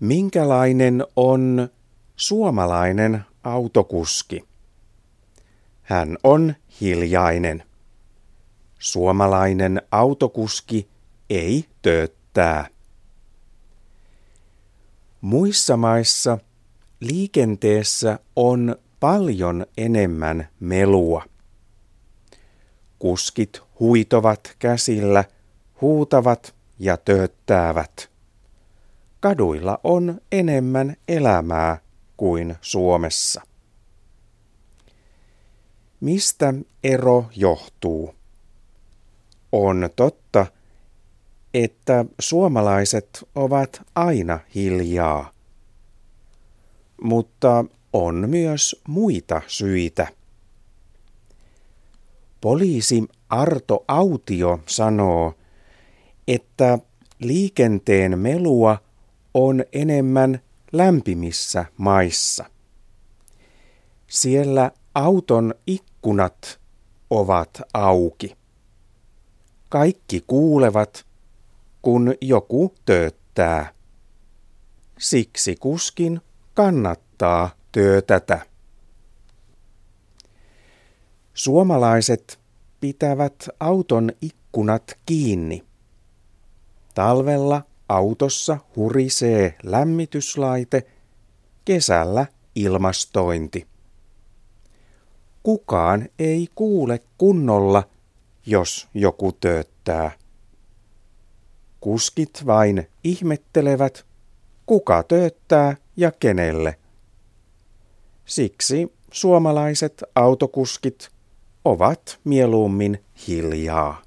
Minkälainen on suomalainen autokuski? Hän on hiljainen. Suomalainen autokuski ei tööttää. Muissa maissa liikenteessä on paljon enemmän melua. Kuskit huitovat käsillä, huutavat ja tööttäävät. Kaduilla on enemmän elämää kuin Suomessa. Mistä ero johtuu? On totta, että suomalaiset ovat aina hiljaa. Mutta on myös muita syitä. Poliisi Arto Autio sanoo, että liikenteen melua on enemmän lämpimissä maissa. Siellä auton ikkunat ovat auki. Kaikki kuulevat, kun joku tööttää. Siksi kuskin kannattaa töötätä. Suomalaiset pitävät auton ikkunat kiinni. Talvella autossa hurisee lämmityslaite, kesällä ilmastointi. Kukaan ei kuule kunnolla, jos joku tööttää. Kuskit vain ihmettelevät, kuka tööttää ja kenelle. Siksi suomalaiset autokuskit ovat mieluummin hiljaa.